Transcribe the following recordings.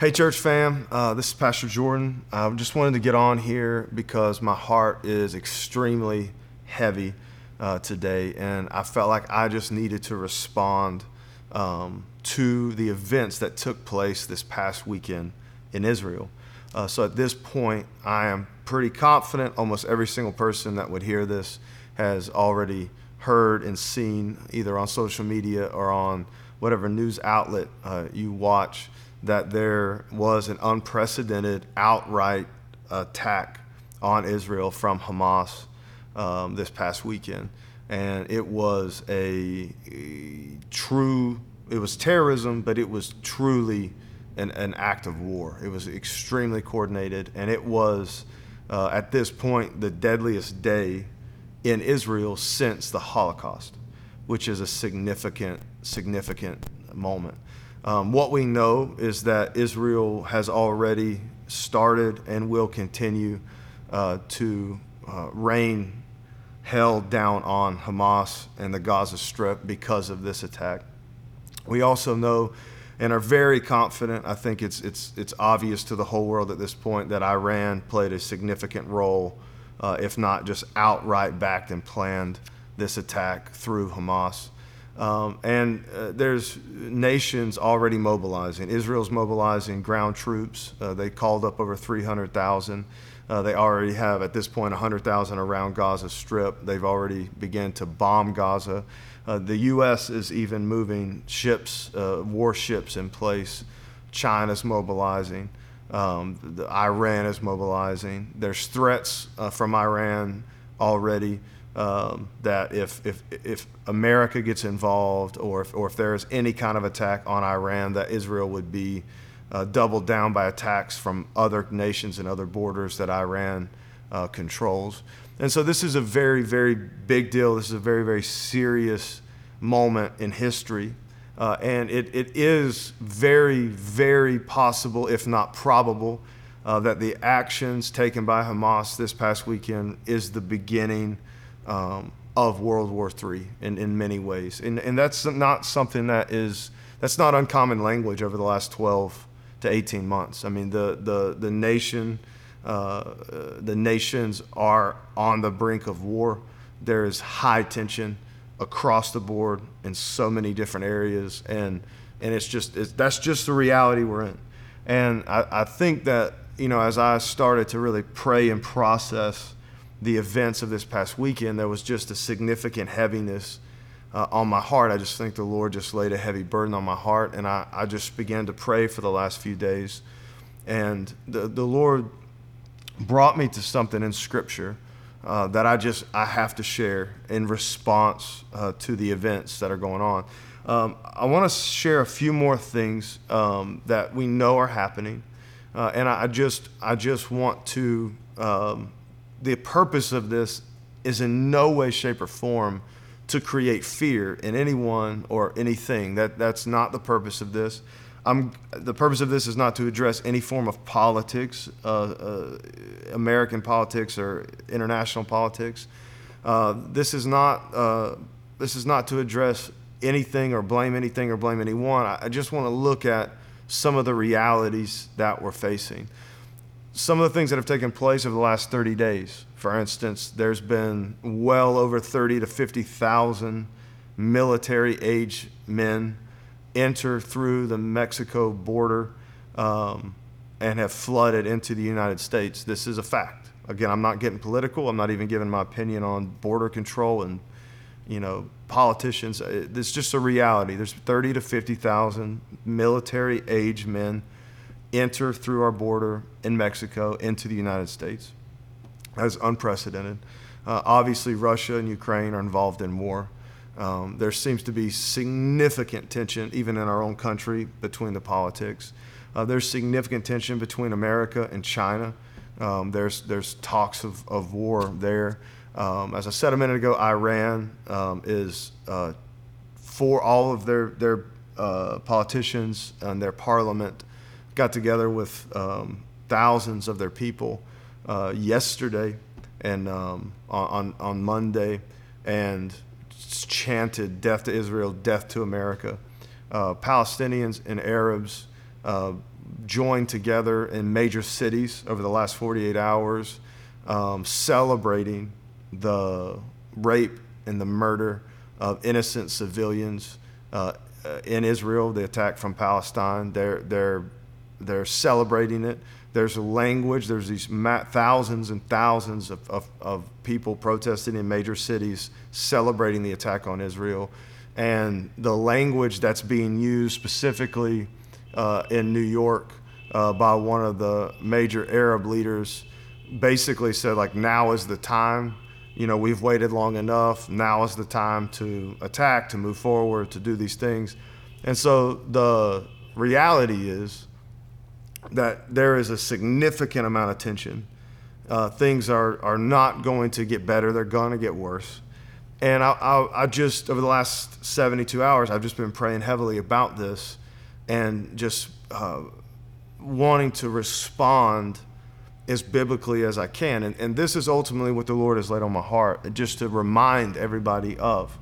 Hey, church fam, uh, this is Pastor Jordan. I just wanted to get on here because my heart is extremely heavy uh, today, and I felt like I just needed to respond um, to the events that took place this past weekend in Israel. Uh, so at this point, I am pretty confident almost every single person that would hear this has already heard and seen either on social media or on whatever news outlet uh, you watch that there was an unprecedented outright attack on Israel from Hamas um, this past weekend. And it was a, a, true, it was terrorism, but it was truly an, an, act of war. It was extremely coordinated, and it was, uh, at this point, the deadliest day in Israel since the Holocaust, which is a significant, significant moment. Um, what we know is that Israel has already started and will continue uh, to uh, rain hell down on Hamas and the Gaza Strip because of this attack. We also know and are very confident. I think it's it's it's obvious to the whole world at this point that Iran played a significant role, uh, if not just outright backed and planned this attack through Hamas. Um, and uh, there's nations already mobilizing. Israel's mobilizing ground troops. Uh, they called up over 300,000. Uh, they already have, at this point, 100,000 around Gaza Strip. They've already begun to bomb Gaza. Uh, the U.S. is even moving ships, uh, warships in place. China's mobilizing. Um, Iran is mobilizing. There's threats uh, from Iran already um, that if, if, if America gets involved or if, or if there's any kind of attack on Iran, that Israel would be uh, doubled down by attacks from other nations and other borders that Iran uh, controls. And so this is a very, very big deal. This is a very, very serious moment in history. Uh, and it, it is very, very possible, if not probable, uh, that the actions taken by Hamas this past weekend is the beginning um, of World War III in, in many ways. And, and that's not something that is, that's not uncommon language over the last 12 to 18 months. I mean, the, the, the nation, uh, the nations are on the brink of war. There is high tension across the board in so many different areas. And, and it's just, it's, that's just the reality we're in. And I, I think that, you know, as I started to really pray and process the events of this past weekend, there was just a significant heaviness uh, on my heart. I just think the Lord just laid a heavy burden on my heart, and I, I just began to pray for the last few days. And the, the Lord brought me to something in Scripture uh, that I just I have to share in response uh, to the events that are going on. Um, I want to share a few more things um, that we know are happening, uh, and I, I, just I just want to um, the purpose of this is in no way, shape, or form to create fear in anyone or anything. That, that's not the purpose of this. I'm, the purpose of this is not to address any form of politics, uh, uh, American politics or international politics. Uh, this is not uh, this is not to address anything or blame anything or blame anyone. I, I just want to look at some of the realities that we're facing some of the things that have taken place over the last 30 days. For instance, there's been well over 30 to 50,000 military age men enter through the Mexico border um, and have flooded into the United States. This is a fact. Again, I'm not getting political. I'm not even giving my opinion on border control and you know politicians. It's just a reality. There's 30 to 50,000 military age men enter through our border in Mexico into the United States. That is unprecedented. Uh, obviously, Russia and Ukraine are involved in war. Um, there seems to be significant tension, even in our own country, between the politics. Uh, there's significant tension between America and China. Um, there's, there's talks of, of war there. Um, as I said a minute ago, Iran um, is uh, for all of their, their uh, politicians and their parliament got together with um, thousands of their people uh, yesterday and um, on, on Monday and chanted death to Israel, death to America. Uh, Palestinians and Arabs uh, joined together in major cities over the last 48 hours, um, celebrating the rape and the murder of innocent civilians uh, in Israel, the attack from Palestine. They're, they're, they're celebrating it. There's a language, there's these thousands and thousands of, of, of people protesting in major cities celebrating the attack on Israel. And the language that's being used specifically uh, in New York uh, by one of the major Arab leaders basically said, like, now is the time. You know, we've waited long enough. Now is the time to attack, to move forward, to do these things. And so the reality is that there is a significant amount of tension. Uh, things are, are not going to get better, they're going to get worse. And I, I, I, just, over the last 72 hours, I've just been praying heavily about this and just uh, wanting to respond as biblically as I can. And, and this is ultimately what the Lord has laid on my heart, just to remind everybody of.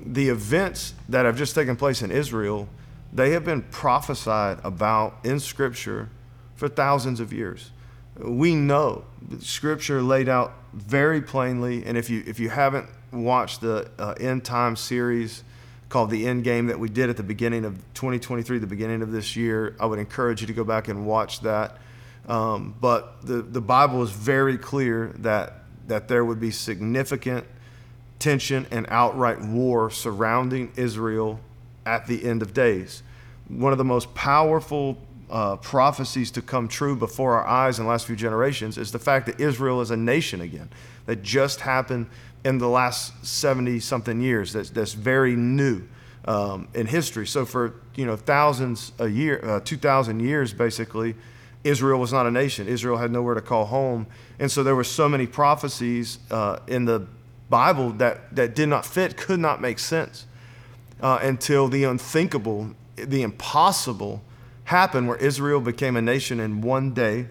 The events that have just taken place in Israel, they have been prophesied about in Scripture for thousands of years. We know Scripture laid out very plainly, and if you if you haven't watched the uh, end time series called the End Game that we did at the beginning of 2023, the beginning of this year, I would encourage you to go back and watch that. Um, but the the Bible is very clear that that there would be significant tension and outright war surrounding Israel at the end of days. One of the most powerful uh, prophecies to come true before our eyes in the last few generations is the fact that Israel is a nation again. That just happened in the last 70 something years. That's, that's very new um, in history. So, for you know, thousands a year, uh, 2,000 years basically, Israel was not a nation. Israel had nowhere to call home. And so there were so many prophecies uh, in the Bible that, that did not fit, could not make sense uh, until the unthinkable, the impossible happened where Israel became a nation in one day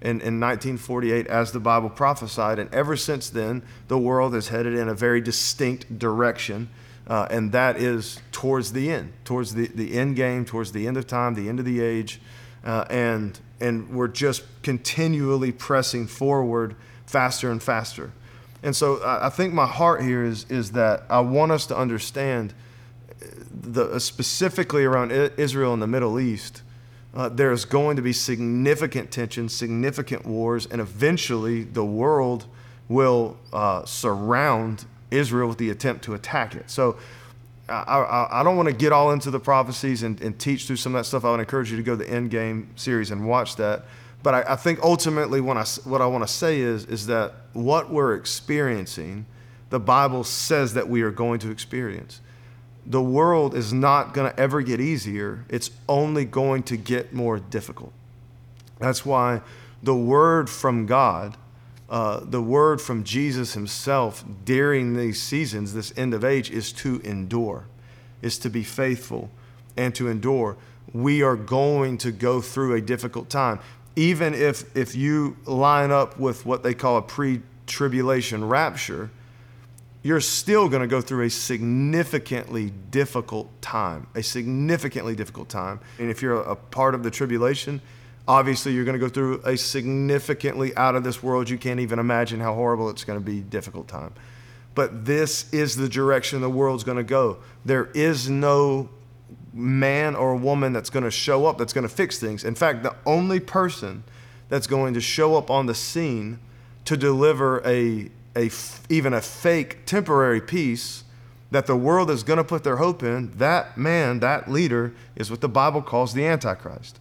in, in 1948 as the Bible prophesied. And ever since then, the world has headed in a very distinct direction. Uh, and that is towards the end, towards the, the end game, towards the end of time, the end of the age. Uh, and, and we're just continually pressing forward faster and faster. And so I, I think my heart here is, is that I want us to understand the, specifically around Israel and the Middle East uh, there's going to be significant tension, significant wars, and eventually the world will uh, surround Israel with the attempt to attack it. So I, I, I don't want to get all into the prophecies and, and, teach through some of that stuff. I would encourage you to go to the End Game series and watch that. But I, I think ultimately when I, what I want to say is, is that what we're experiencing, the Bible says that we are going to experience the world is not going to ever get easier. It's only going to get more difficult. That's why the word from God, uh, the word from Jesus himself during these seasons, this end of age, is to endure, is to be faithful and to endure. We are going to go through a difficult time. Even if, if you line up with what they call a pre tribulation rapture, you're still going to go through a significantly difficult time, a significantly difficult time. And if you're a part of the tribulation, obviously you're going to go through a significantly out of this world. You can't even imagine how horrible it's going to be, difficult time. But this is the direction the world's going to go. There is no man or woman that's going to show up that's going to fix things. In fact, the only person that's going to show up on the scene to deliver a a, even a fake temporary peace that the world is going to put their hope in, that man, that leader, is what the Bible calls the Antichrist.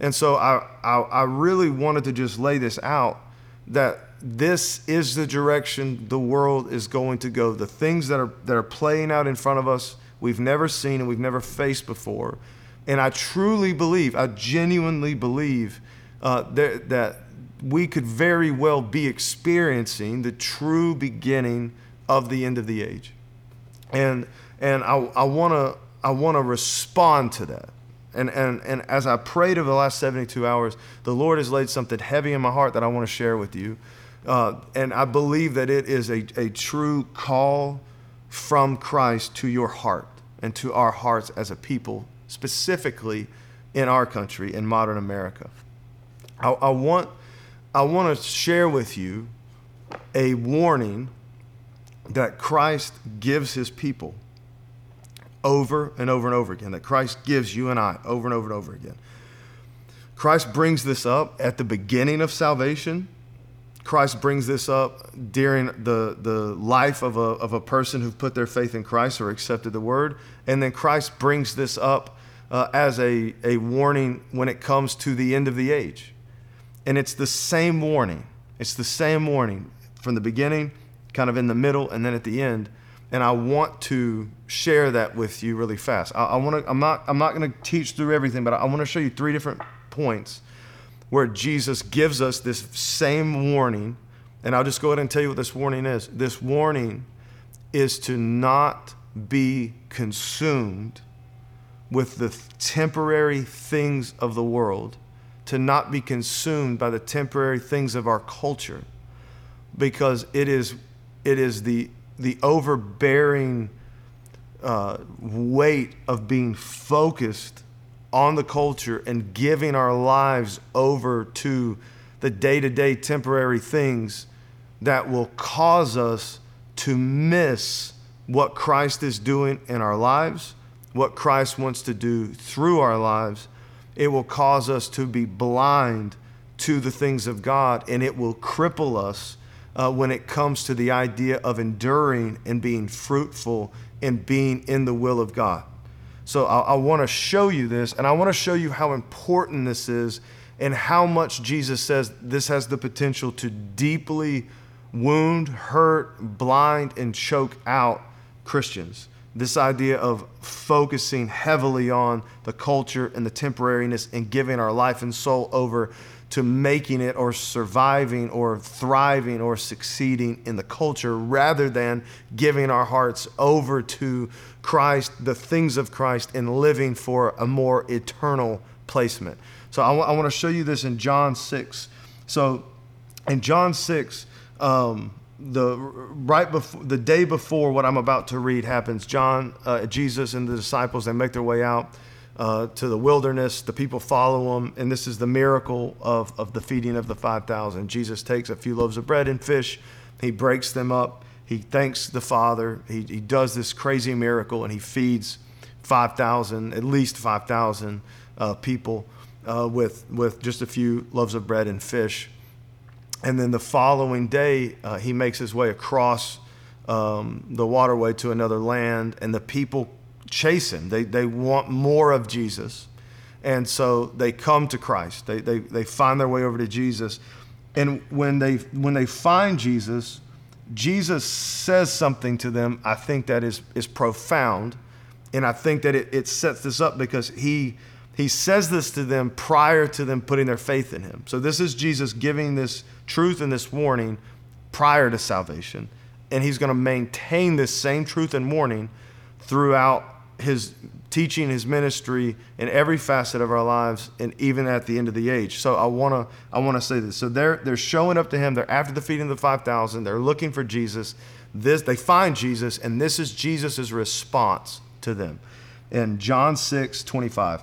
And so I, I, I, really wanted to just lay this out that this is the direction the world is going to go. The things that are, that are playing out in front of us, we've never seen and we've never faced before. And I truly believe, I genuinely believe uh, that, that we could very well be experiencing the true beginning of the end of the age. And, and I, I want to I wanna respond to that. And, and, and as I prayed over the last 72 hours, the Lord has laid something heavy in my heart that I want to share with you. Uh, and I believe that it is a, a true call from Christ to your heart and to our hearts as a people, specifically in our country, in modern America. I, I want, I want to share with you a warning that Christ gives his people over and over and over again, that Christ gives you and I over and over and over again. Christ brings this up at the beginning of salvation. Christ brings this up during the, the life of a, of a person who've put their faith in Christ or accepted the word. And then Christ brings this up uh, as a, a warning when it comes to the end of the age. And it's the same warning. It's the same warning from the beginning, kind of in the middle, and then at the end. And I want to share that with you really fast. I, I want to. I'm not. I'm not going to teach through everything, but I, I want to show you three different points where Jesus gives us this same warning. And I'll just go ahead and tell you what this warning is. This warning is to not be consumed with the temporary things of the world, to not be consumed by the temporary things of our culture, because it is, it is the, the overbearing uh, weight of being focused on the culture and giving our lives over to the day to day temporary things that will cause us to miss what Christ is doing in our lives, what Christ wants to do through our lives. It will cause us to be blind to the things of God, and it will cripple us uh, when it comes to the idea of enduring and being fruitful and being in the will of God. So I, I want to show you this, and I want to show you how important this is and how much Jesus says this has the potential to deeply wound, hurt, blind, and choke out Christians. This idea of focusing heavily on the culture and the temporariness and giving our life and soul over to making it or surviving or thriving or succeeding in the culture rather than giving our hearts over to Christ, the things of Christ, and living for a more eternal placement. So I, w- I want to show you this in John 6. So in John 6, um, the right before the day before what I'm about to read happens, John, uh, Jesus, and the disciples they make their way out uh, to the wilderness. The people follow them, and this is the miracle of, of the feeding of the 5,000. Jesus takes a few loaves of bread and fish, he breaks them up, he thanks the Father, he, he does this crazy miracle, and he feeds 5,000, at least 5,000 uh, people uh, with, with just a few loaves of bread and fish. And then the following day, uh, he makes his way across um, the waterway to another land, and the people chase him. They, they want more of Jesus. And so they come to Christ. They, they, they find their way over to Jesus. And when they, when they find Jesus, Jesus says something to them, I think that is, is profound. And I think that it, it sets this up because he, he says this to them prior to them putting their faith in him. So this is Jesus giving this truth and this warning prior to salvation. And he's going to maintain this same truth and warning throughout his teaching, his ministry in every facet of our lives, and even at the end of the age. So I want to I want to say this. So they're they're showing up to him. They're after the feeding of the five thousand. They're looking for Jesus. This they find Jesus, and this is Jesus' response to them. In John 6, 25,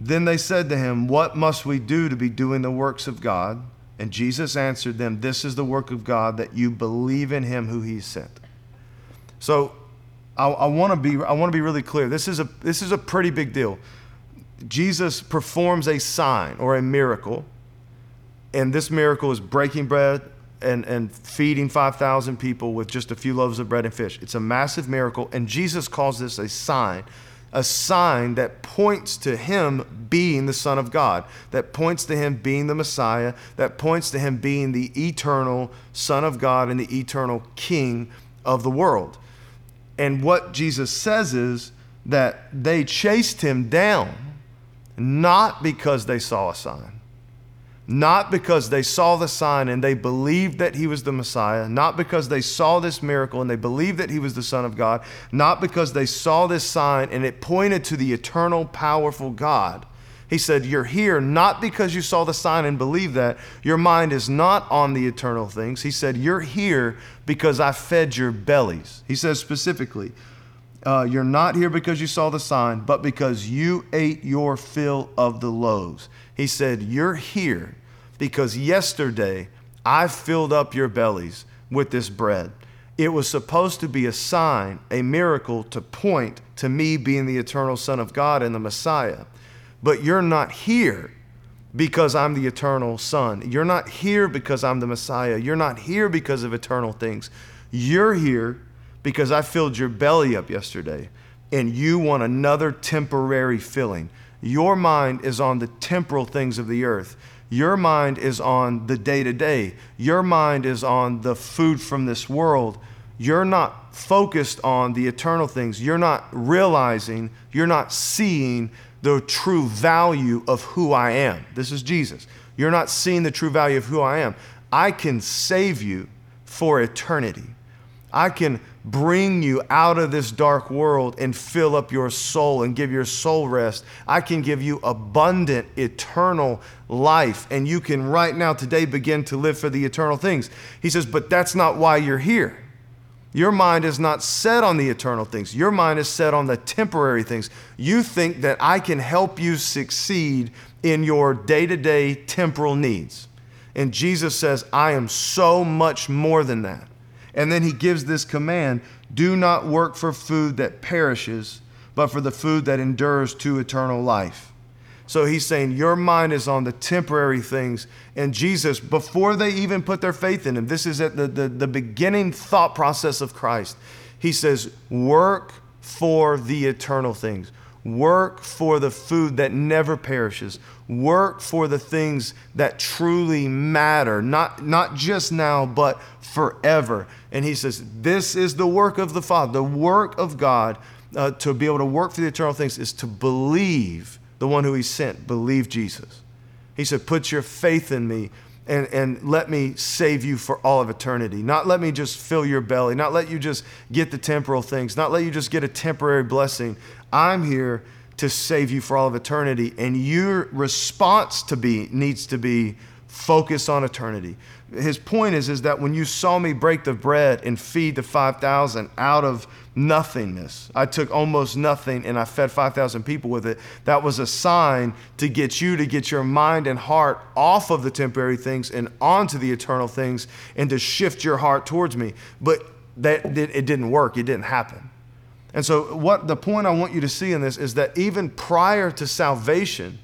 Then they said to him, What must we do to be doing the works of God? And Jesus answered them, This is the work of God, that you believe in him who he sent. So I, I want to be I want to be really clear. This is a this is a pretty big deal. Jesus performs a sign or a miracle, and this miracle is breaking bread and, and feeding 5,000 people with just a few loaves of bread and fish. It's a massive miracle, and Jesus calls this a sign, a sign that points to him being the Son of God, that points to him being the Messiah, that points to him being the eternal Son of God and the eternal King of the world. And what Jesus says is that they chased him down not because they saw a sign, not because they saw the sign and they believed that he was the Messiah, not because they saw this miracle and they believed that he was the Son of God, not because they saw this sign and it pointed to the eternal, powerful God. He said, You're here not because you saw the sign and believed that. Your mind is not on the eternal things. He said, You're here because I fed your bellies. He says specifically, uh, You're not here because you saw the sign, but because you ate your fill of the loaves. He said, You're here because yesterday I filled up your bellies with this bread. It was supposed to be a sign, a miracle to point to me being the eternal Son of God and the Messiah. But you're not here because I'm the eternal Son. You're not here because I'm the Messiah. You're not here because of eternal things. You're here because I filled your belly up yesterday and you want another temporary filling. Your mind is on the temporal things of the earth. Your mind is on the day to day. Your mind is on the food from this world. You're not focused on the eternal things. You're not realizing, you're not seeing the true value of who I am. This is Jesus. You're not seeing the true value of who I am. I can save you for eternity. I can bring you out of this dark world and fill up your soul and give your soul rest. I can give you abundant, eternal life. And you can right now, today, begin to live for the eternal things. He says, but that's not why you're here. Your mind is not set on the eternal things. Your mind is set on the temporary things. You think that I can help you succeed in your day to day temporal needs. And Jesus says, I am so much more than that. And then he gives this command do not work for food that perishes, but for the food that endures to eternal life. So he's saying your mind is on the temporary things. And Jesus, before they even put their faith in him, this is at the, the, the beginning thought process of Christ. He says, work for the eternal things. Work for the food that never perishes. Work for the things that truly matter, not, not just now, but forever. And he says, This is the work of the Father. The work of God uh, to be able to work for the eternal things is to believe the one who he sent, believe Jesus. He said, Put your faith in me and, and let me save you for all of eternity. Not let me just fill your belly, not let you just get the temporal things, not let you just get a temporary blessing. I'm here to save you for all of eternity. And your response to be needs to be focus on eternity. His point is, is that when you saw me break the bread and feed the 5,000 out of nothingness, I took almost nothing and I fed 5,000 people with it. That was a sign to get you to get your mind and heart off of the temporary things and onto the eternal things and to shift your heart towards me. But that it didn't work, it didn't happen. And so, what the point I want you to see in this is that even prior to salvation,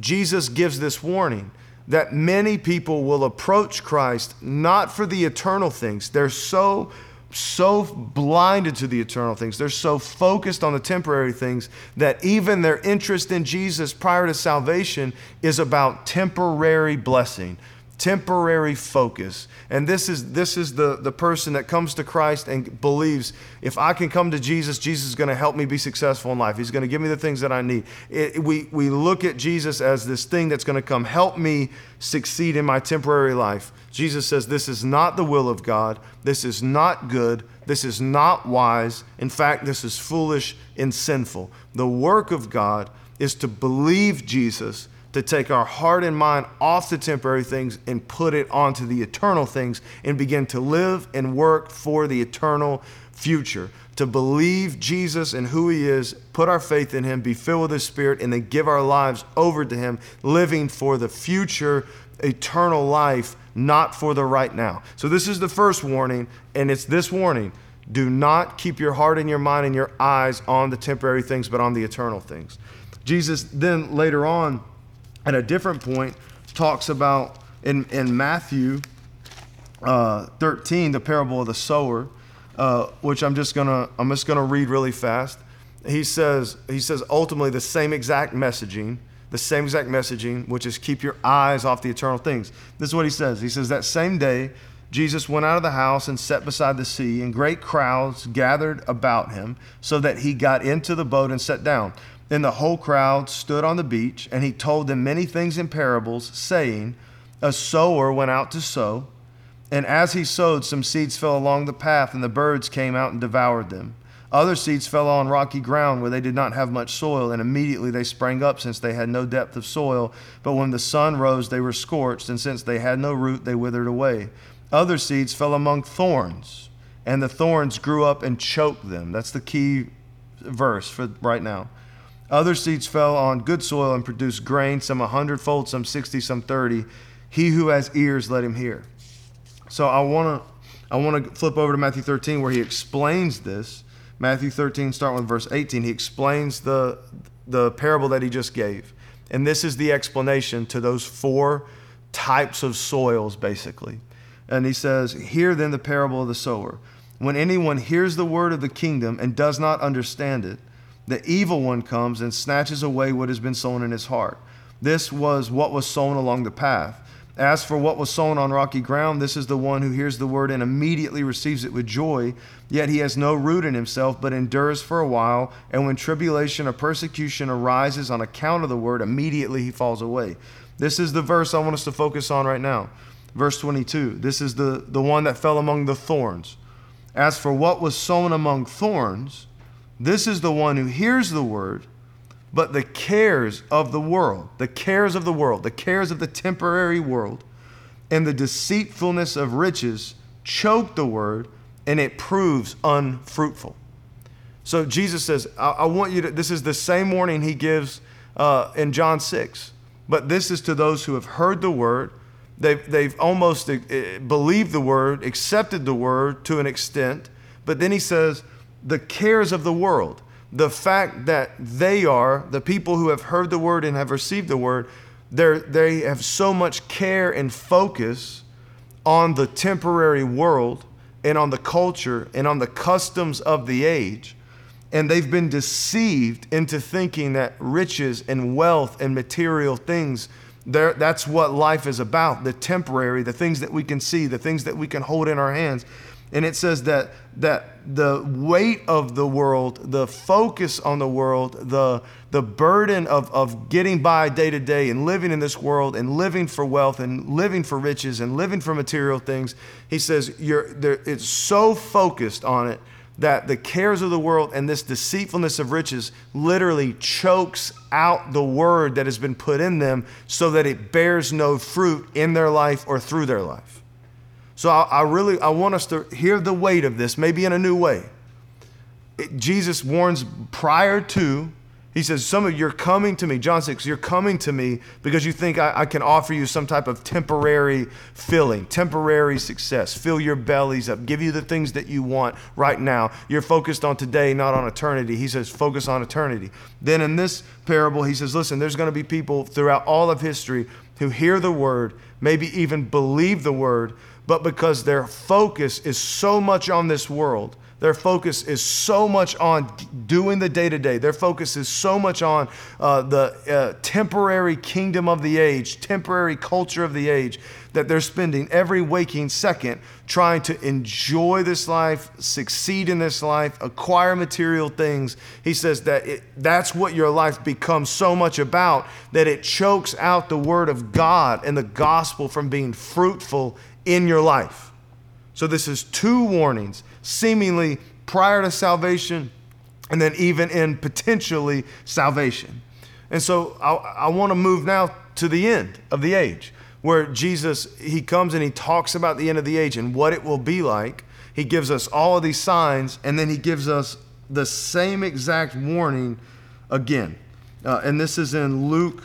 Jesus gives this warning that many people will approach Christ not for the eternal things. They're so so blinded to the eternal things. They're so focused on the temporary things that even their interest in Jesus prior to salvation is about temporary blessing, temporary focus. And this is, this is the, the person that comes to Christ and believes if I can come to Jesus, Jesus is going to help me be successful in life. He's going to give me the things that I need. It, we, we look at Jesus as this thing that's going to come help me succeed in my temporary life. Jesus says, This is not the will of God. This is not good. This is not wise. In fact, this is foolish and sinful. The work of God is to believe Jesus to take our heart and mind off the temporary things and put it onto the eternal things and begin to live and work for the eternal future. To believe Jesus and who He is, put our faith in Him, be filled with His Spirit, and then give our lives over to Him, living for the future eternal life, not for the right now. So, this is the first warning, and it's this warning do not keep your heart and your mind and your eyes on the temporary things, but on the eternal things. Jesus then later on at a different point talks about in, in Matthew uh, 13, the parable of the sower, uh, which I'm just gonna I'm just gonna read really fast. He says he says ultimately the same exact messaging, the same exact messaging, which is keep your eyes off the eternal things. This is what he says. He says that same day Jesus went out of the house and sat beside the sea, and great crowds gathered about him, so that he got into the boat and sat down. Then the whole crowd stood on the beach, and he told them many things in parables, saying, A sower went out to sow, and as he sowed, some seeds fell along the path, and the birds came out and devoured them. Other seeds fell on rocky ground where they did not have much soil, and immediately they sprang up, since they had no depth of soil. But when the sun rose, they were scorched, and since they had no root, they withered away. Other seeds fell among thorns, and the thorns grew up and choked them. That's the key verse for right now. Other seeds fell on good soil and produced grain, some a hundredfold, some sixty, some thirty. He who has ears, let him hear. So I want to I want to flip over to Matthew 13 where he explains this. Matthew 13, starting with verse 18, he explains the the parable that he just gave, and this is the explanation to those four types of soils, basically. And he says, "Hear then the parable of the sower. When anyone hears the word of the kingdom and does not understand it." The evil one comes and snatches away what has been sown in his heart. This was what was sown along the path. As for what was sown on rocky ground, this is the one who hears the word and immediately receives it with joy, yet he has no root in himself, but endures for a while. And when tribulation or persecution arises on account of the word, immediately he falls away. This is the verse I want us to focus on right now. Verse 22. This is the, the one that fell among the thorns. As for what was sown among thorns, this is the one who hears the word, but the cares of the world, the cares of the world, the cares of the temporary world, and the deceitfulness of riches choke the word, and it proves unfruitful. So Jesus says, I, I want you to, this is the same warning he gives uh, in John 6, but this is to those who have heard the word. They've, they've almost uh, believed the word, accepted the word to an extent, but then he says, the cares of the world, the fact that they are, the people who have heard the word and have received the word, they have so much care and focus on the temporary world and on the culture and on the customs of the age. And they've been deceived into thinking that riches and wealth and material things, that's what life is about the temporary, the things that we can see, the things that we can hold in our hands and it says that that the weight of the world, the focus on the world, the the burden of, of getting by day to day and living in this world and living for wealth and living for riches and living for material things, he says you're there, it's so focused on it that the cares of the world and this deceitfulness of riches literally chokes out the word that has been put in them so that it bears no fruit in their life or through their life. So I, I really I want us to hear the weight of this, maybe in a new way. It, Jesus warns prior to, he says, Some of you are coming to me, John 6, you're coming to me because you think I, I can offer you some type of temporary filling, temporary success, fill your bellies up, give you the things that you want right now. You're focused on today, not on eternity. He says, Focus on eternity. Then in this parable, he says, Listen, there's going to be people throughout all of history who hear the word, maybe even believe the word, but because their focus is so much on this world, their focus is so much on doing the day to day. Their focus is so much on uh, the uh, temporary kingdom of the age, temporary culture of the age, that they're spending every waking second trying to enjoy this life, succeed in this life, acquire material things. He says that it, that's what your life becomes so much about that it chokes out the word of God and the gospel from being fruitful in your life. So, this is two warnings, seemingly prior to salvation, and then even in potentially salvation. And so, I, I want to move now to the end of the age, where Jesus, he comes and he talks about the end of the age and what it will be like. He gives us all of these signs, and then he gives us the same exact warning again. Uh, and this is in Luke.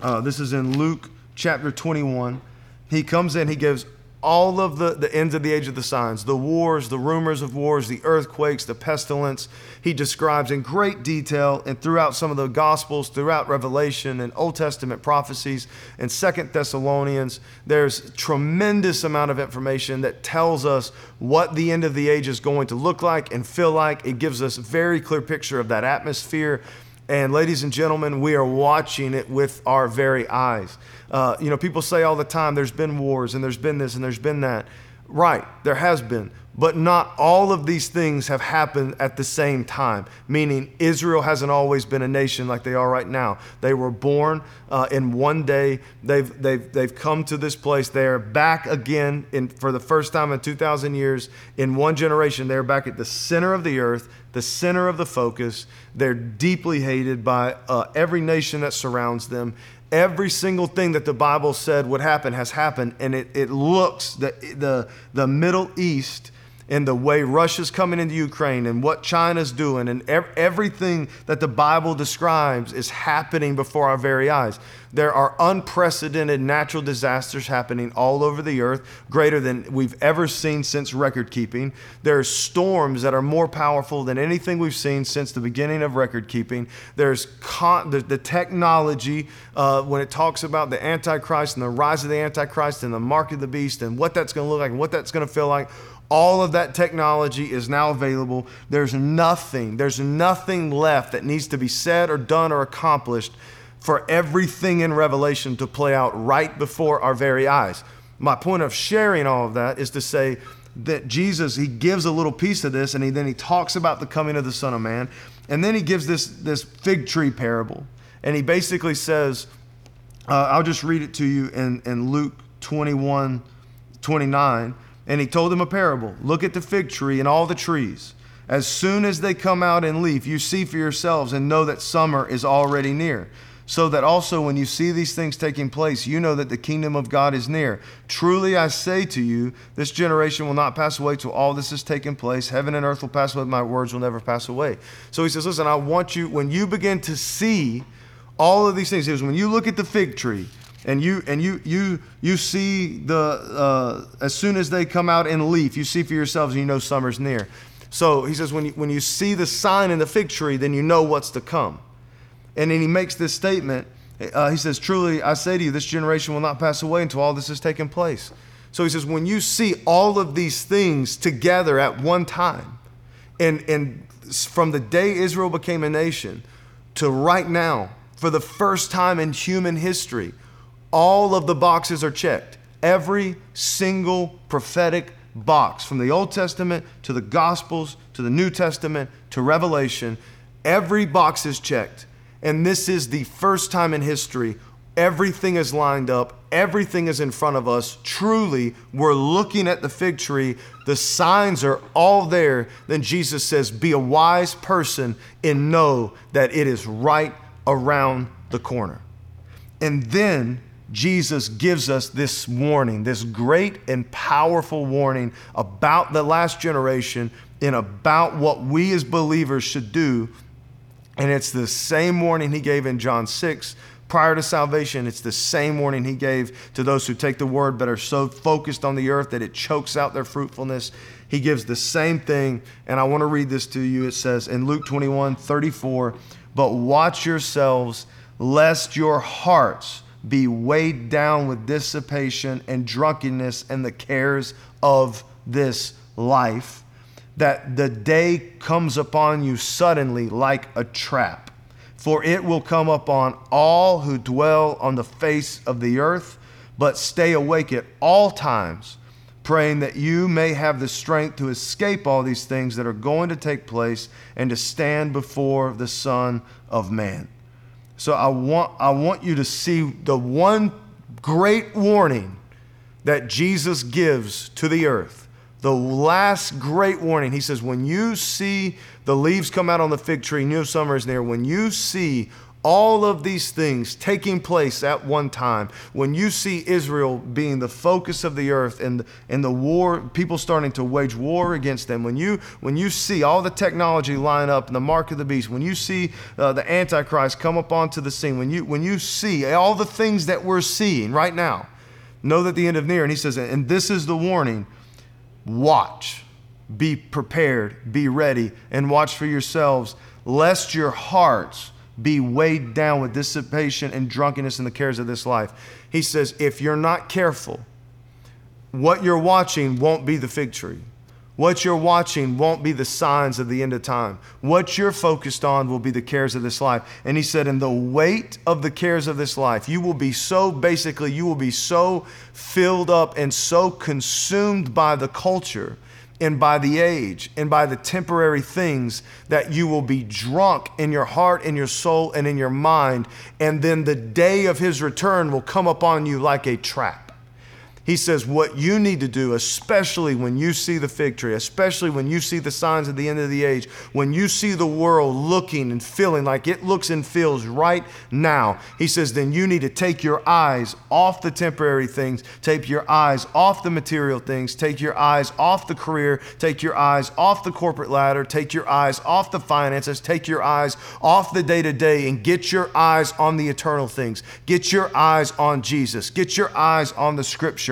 Uh, this is in Luke chapter 21. He comes in, he gives all of the, the ends of the age of the signs the wars, the rumors of wars, the earthquakes, the pestilence. He describes in great detail and throughout some of the Gospels, throughout Revelation and Old Testament prophecies and Second Thessalonians. There's tremendous amount of information that tells us what the end of the age is going to look like and feel like. It gives us a very clear picture of that atmosphere And ladies and gentlemen, we are watching it with our very eyes. Uh, you know, people say all the time, there's been wars and there's been this and there's been that. Right, there has been. But not all of these things have happened at the same time, meaning Israel hasn't always been a nation like they are right now. They were born uh, in one day. They've, they've, they've come to this place. They're back again in, for the first time in 2,000 years. In one generation, they're back at the center of the earth, the center of the focus. They're deeply hated by uh, every nation that surrounds them every single thing that the Bible said would happen has happened, and it, it looks the, the, the Middle East and the way Russia's coming into Ukraine and what China's doing and ev- everything that the Bible describes is happening before our very eyes. There are unprecedented natural disasters happening all over the earth, greater than we've ever seen since record keeping. There's storms that are more powerful than anything we've seen since the beginning of record keeping. There's con- the, the, technology uh, when it talks about the Antichrist and the rise of the Antichrist and the mark of the beast and what that's going to look like and what that's going to feel like all of that technology is now available. There's nothing, there's nothing left that needs to be said or done or accomplished for everything in Revelation to play out right before our very eyes. My point of sharing all of that is to say that Jesus, he gives a little piece of this and he, then he talks about the coming of the Son of Man. And then he gives this, this fig tree parable. And he basically says, uh, I'll just read it to you in, in Luke 21 29. And he told them a parable Look at the fig tree and all the trees. As soon as they come out in leaf, you see for yourselves and know that summer is already near. So that also when you see these things taking place, you know that the kingdom of God is near. Truly I say to you, this generation will not pass away till all this has taken place. Heaven and earth will pass away, but my words will never pass away. So he says, Listen, I want you, when you begin to see all of these things, says, when you look at the fig tree, and you and you you you see the uh, as soon as they come out in leaf, you see for yourselves, and you know summer's near. So he says, when you, when you see the sign in the fig tree, then you know what's to come. And then he makes this statement. Uh, he says, Truly, I say to you, this generation will not pass away until all this has taken place. So he says, when you see all of these things together at one time, and, and from the day Israel became a nation to right now, for the first time in human history, all of the boxes are checked. Every single prophetic box, from the Old Testament to the Gospels to the New Testament to Revelation, every box is checked. And this is the first time in history everything is lined up, everything is in front of us. Truly, we're looking at the fig tree, the signs are all there. Then Jesus says, Be a wise person and know that it is right around the corner. And then Jesus gives us this warning, this great and powerful warning about the last generation and about what we as believers should do. And it's the same warning he gave in John 6 prior to salvation. It's the same warning he gave to those who take the word but are so focused on the earth that it chokes out their fruitfulness. He gives the same thing. And I want to read this to you. It says in Luke 21 34, but watch yourselves lest your hearts be weighed down with dissipation and drunkenness and the cares of this life, that the day comes upon you suddenly like a trap. For it will come upon all who dwell on the face of the earth, but stay awake at all times, praying that you may have the strength to escape all these things that are going to take place and to stand before the Son of Man. So I want, I want you to see the one great warning that Jesus gives to the earth. The last great warning. He says, When you see the leaves come out on the fig tree, new summer is near. When you see all of these things taking place at one time, when you see Israel being the focus of the earth and, and the war, people starting to wage war against them, when you, when you see all the technology line up and the mark of the beast, when you see uh, the Antichrist come up onto the scene, when you, when you see all the things that we're seeing right now, know that the end of near. And he says, and this is the warning. Watch, be prepared, be ready, and watch for yourselves, lest your hearts be weighed down with dissipation and drunkenness and the cares of this life. He says, if you're not careful, what you're watching won't be the fig tree. What you're watching won't be the signs of the end of time. What you're focused on will be the cares of this life. And he said, in the weight of the cares of this life, you will be so basically, you will be so filled up and so consumed by the culture and by the age and by the temporary things that you will be drunk in your heart, in your soul, and in your mind. And then the day of his return will come upon you like a trap. He says, What you need to do, especially when you see the fig tree, especially when you see the signs of the end of the age, when you see the world looking and feeling like it looks and feels right now, he says, then you need to take your eyes off the temporary things, take your eyes off the material things, take your eyes off the career, take your eyes off the corporate ladder, take your eyes off the finances, take your eyes off the day to day, and get your eyes on the eternal things. Get your eyes on Jesus. Get your eyes on the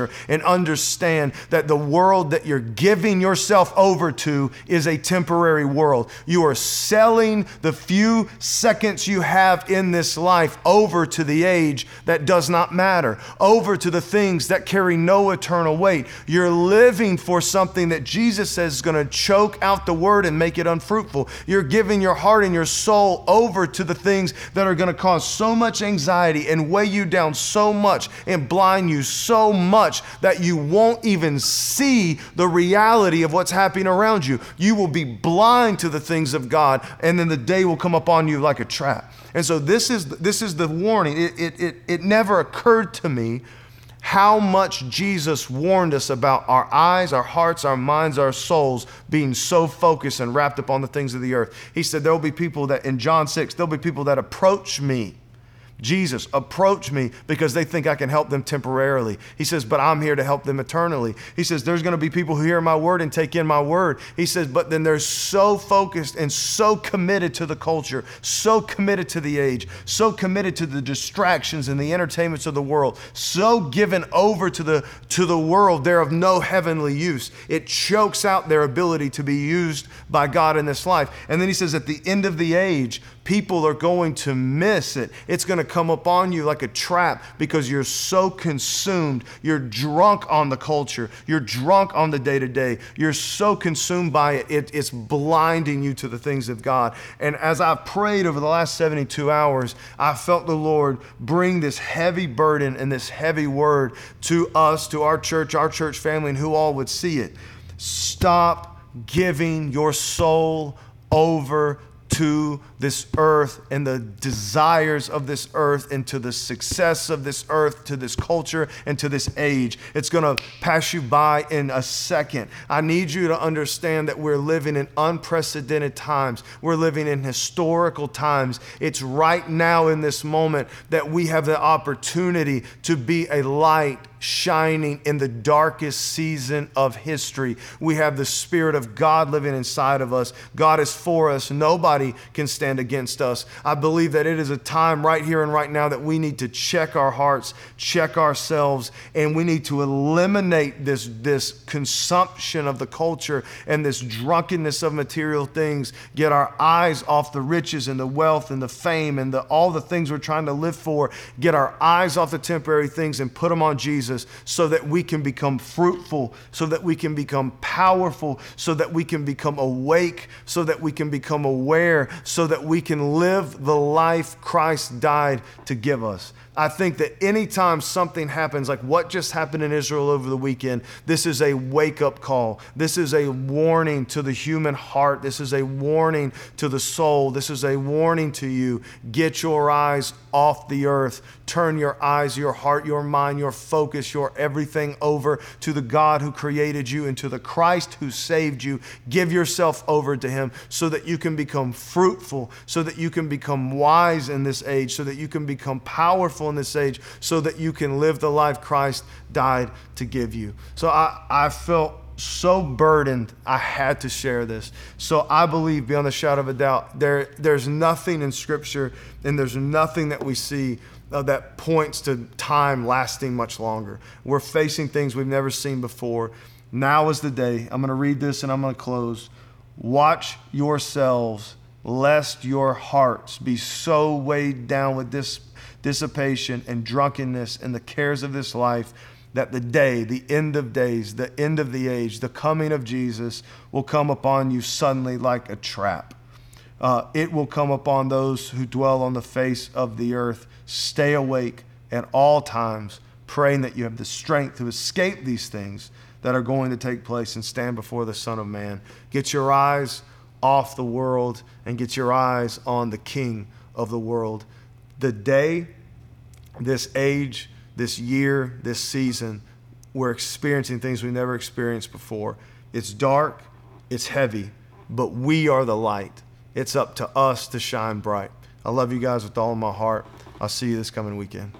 scripture and understand that the world that you're giving yourself over to is a temporary world. You are selling the few seconds you have in this life over to the age that does not matter, over to the things that carry no eternal weight. You're living for something that Jesus says is going to choke out the word and make it unfruitful. You're giving your heart and your soul over to the things that are going to cause so much anxiety and weigh you down so much and blind you so much much that you won't even see the reality of what's happening around you. You will be blind to the things of God, and then the day will come upon you like a trap. And so this is this is the warning. It it it, it never occurred to me how much Jesus warned us about our eyes, our hearts, our minds, our souls being so focused and wrapped up on the things of the earth. He said, There will be people that, in John 6, there'll be people that approach me Jesus, approach me because they think I can help them temporarily. He says, but I'm here to help them eternally. He says, there's going to be people who hear my word and take in my word. He says, but then they're so focused and so committed to the culture, so committed to the age, so committed to the distractions and the entertainments of the world, so given over to the, to the world, they're of no heavenly use. It chokes out their ability to be used by God in this life. And then he says, at the end of the age, people are going to miss it. It's going to come upon you like a trap because you're so consumed. You're drunk on the culture. You're drunk on the day to day. You're so consumed by it, it, it's blinding you to the things of God. And as I've prayed over the last 72 hours, I felt the Lord bring this heavy burden and this heavy word to us, to our church, our church family, and who all would see it. Stop giving your soul over to this earth and the desires of this earth and to the success of this earth, to this culture and to this age. It's going to pass you by in a second. I need you to understand that we're living in unprecedented times. We're living in historical times. It's right now in this moment that we have the opportunity to be a light shining in the darkest season of history. We have the Spirit of God living inside of us. God is for us. Nobody can stand against us. I believe that it is a time right here and right now that we need to check our hearts, check ourselves, and we need to eliminate this, this consumption of the culture and this drunkenness of material things. Get our eyes off the riches and the wealth and the fame and the, all the things we're trying to live for. Get our eyes off the temporary things and put them on Jesus Jesus so that we can become fruitful, so that we can become powerful, so that we can become awake, so that we can become aware, so that we can live the life Christ died to give us. I think that anytime something happens, like what just happened in Israel over the weekend, this is a wake up call. This is a warning to the human heart. This is a warning to the soul. This is a warning to you. Get your eyes off the earth. Turn your eyes, your heart, your mind, your focus, your everything over to the God who created you and to the Christ who saved you. Give yourself over to Him so that you can become fruitful, so that you can become wise in this age, so that you can become powerful in this age so that you can live the life Christ died to give you. So I, I felt so burdened I had to share this. So I believe beyond a shadow of a doubt, there, there's nothing in Scripture and there's nothing that we see uh, that points to time lasting much longer. We're facing things we've never seen before. Now is the day. I'm going to read this and I'm going to close. Watch yourselves, lest your hearts be so weighed down with this dissipation and drunkenness and the cares of this life that the day, the end of days, the end of the age, the coming of Jesus will come upon you suddenly like a trap. Uh, it will come upon those who dwell on the face of the earth. Stay awake at all times, praying that you have the strength to escape these things that are going to take place and stand before the Son of Man. Get your eyes off the world and get your eyes on the King of the world. The day, this age, this year, this season, we're experiencing things we never experienced before. It's dark, it's heavy, but we are the light. It's up to us to shine bright. I love you guys with all of my heart. I'll see you this coming weekend.